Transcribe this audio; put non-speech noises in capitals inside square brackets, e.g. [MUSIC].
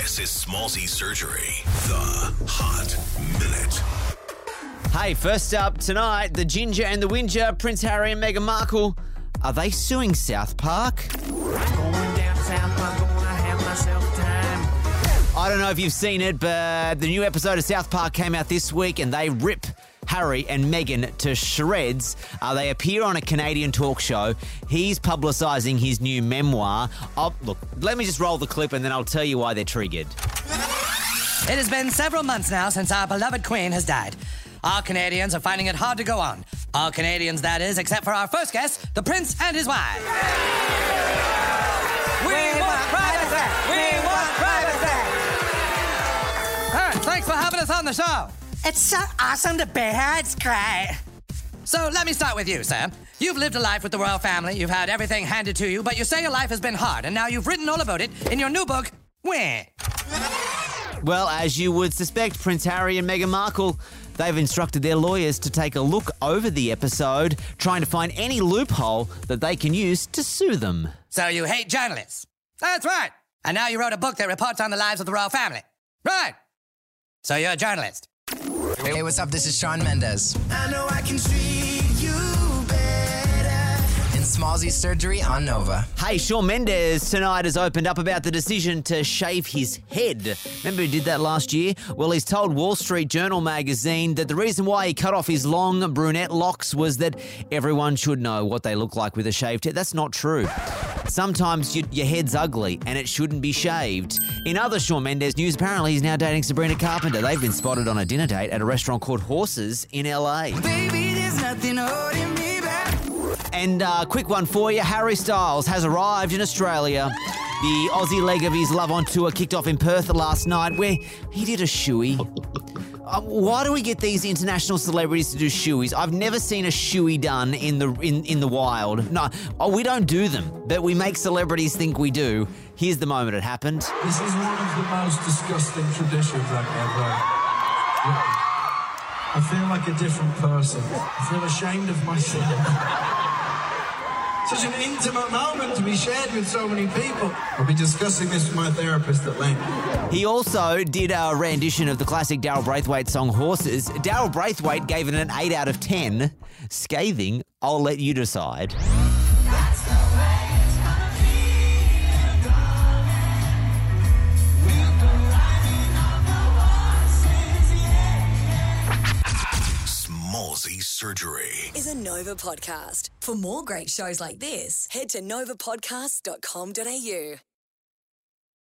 This is Smallzy Surgery, the hot minute. Hey, first up tonight, the Ginger and the Whinger, Prince Harry and Meghan Markle. Are they suing South Park? I don't know if you've seen it, but the new episode of South Park came out this week and they rip Harry and Meghan to shreds. Uh, they appear on a Canadian talk show. He's publicising his new memoir. Oh, look, let me just roll the clip and then I'll tell you why they're triggered. It has been several months now since our beloved Queen has died. Our Canadians are finding it hard to go on. All Canadians, that is, except for our first guest, the Prince and his wife. We want privacy! We want privacy! All right, thanks for having us on the show. It's so awesome to be here. It's great. So let me start with you, Sam. You've lived a life with the royal family, you've had everything handed to you, but you say your life has been hard, and now you've written all about it in your new book, Win. Well, as you would suspect, Prince Harry and Meghan Markle, they've instructed their lawyers to take a look over the episode, trying to find any loophole that they can use to sue them. So you hate journalists. That's right. And now you wrote a book that reports on the lives of the royal family. Right. So you're a journalist. Hey, what's up? This is Shawn Mendes I know I can treat you better. in Smallzy Surgery on Nova. Hey, Shawn Mendes tonight has opened up about the decision to shave his head. Remember he did that last year? Well, he's told Wall Street Journal magazine that the reason why he cut off his long brunette locks was that everyone should know what they look like with a shaved head. That's not true. Sometimes you, your head's ugly and it shouldn't be shaved. In other Shawn Mendes news, apparently he's now dating Sabrina Carpenter. They've been spotted on a dinner date at a restaurant called Horses in LA. Baby, there's nothing holding me back. And uh, quick one for you Harry Styles has arrived in Australia. The Aussie leg of his Love on Tour kicked off in Perth last night, where he did a shoey. Uh, why do we get these international celebrities to do shoeys? I've never seen a shoey done in the in, in the wild. No, oh, we don't do them, but we make celebrities think we do. Here's the moment it happened. This is one of the most disgusting traditions I've ever. I feel like a different person. I feel ashamed of myself. [LAUGHS] Such an intimate moment to be shared with so many people. I'll be discussing this with my therapist at length. He also did a rendition of the classic Daryl Braithwaite song Horses. Daryl Braithwaite gave it an 8 out of 10. Scathing, I'll let you decide. Surgery. is a Nova podcast. For more great shows like this, head to novapodcast.com.au.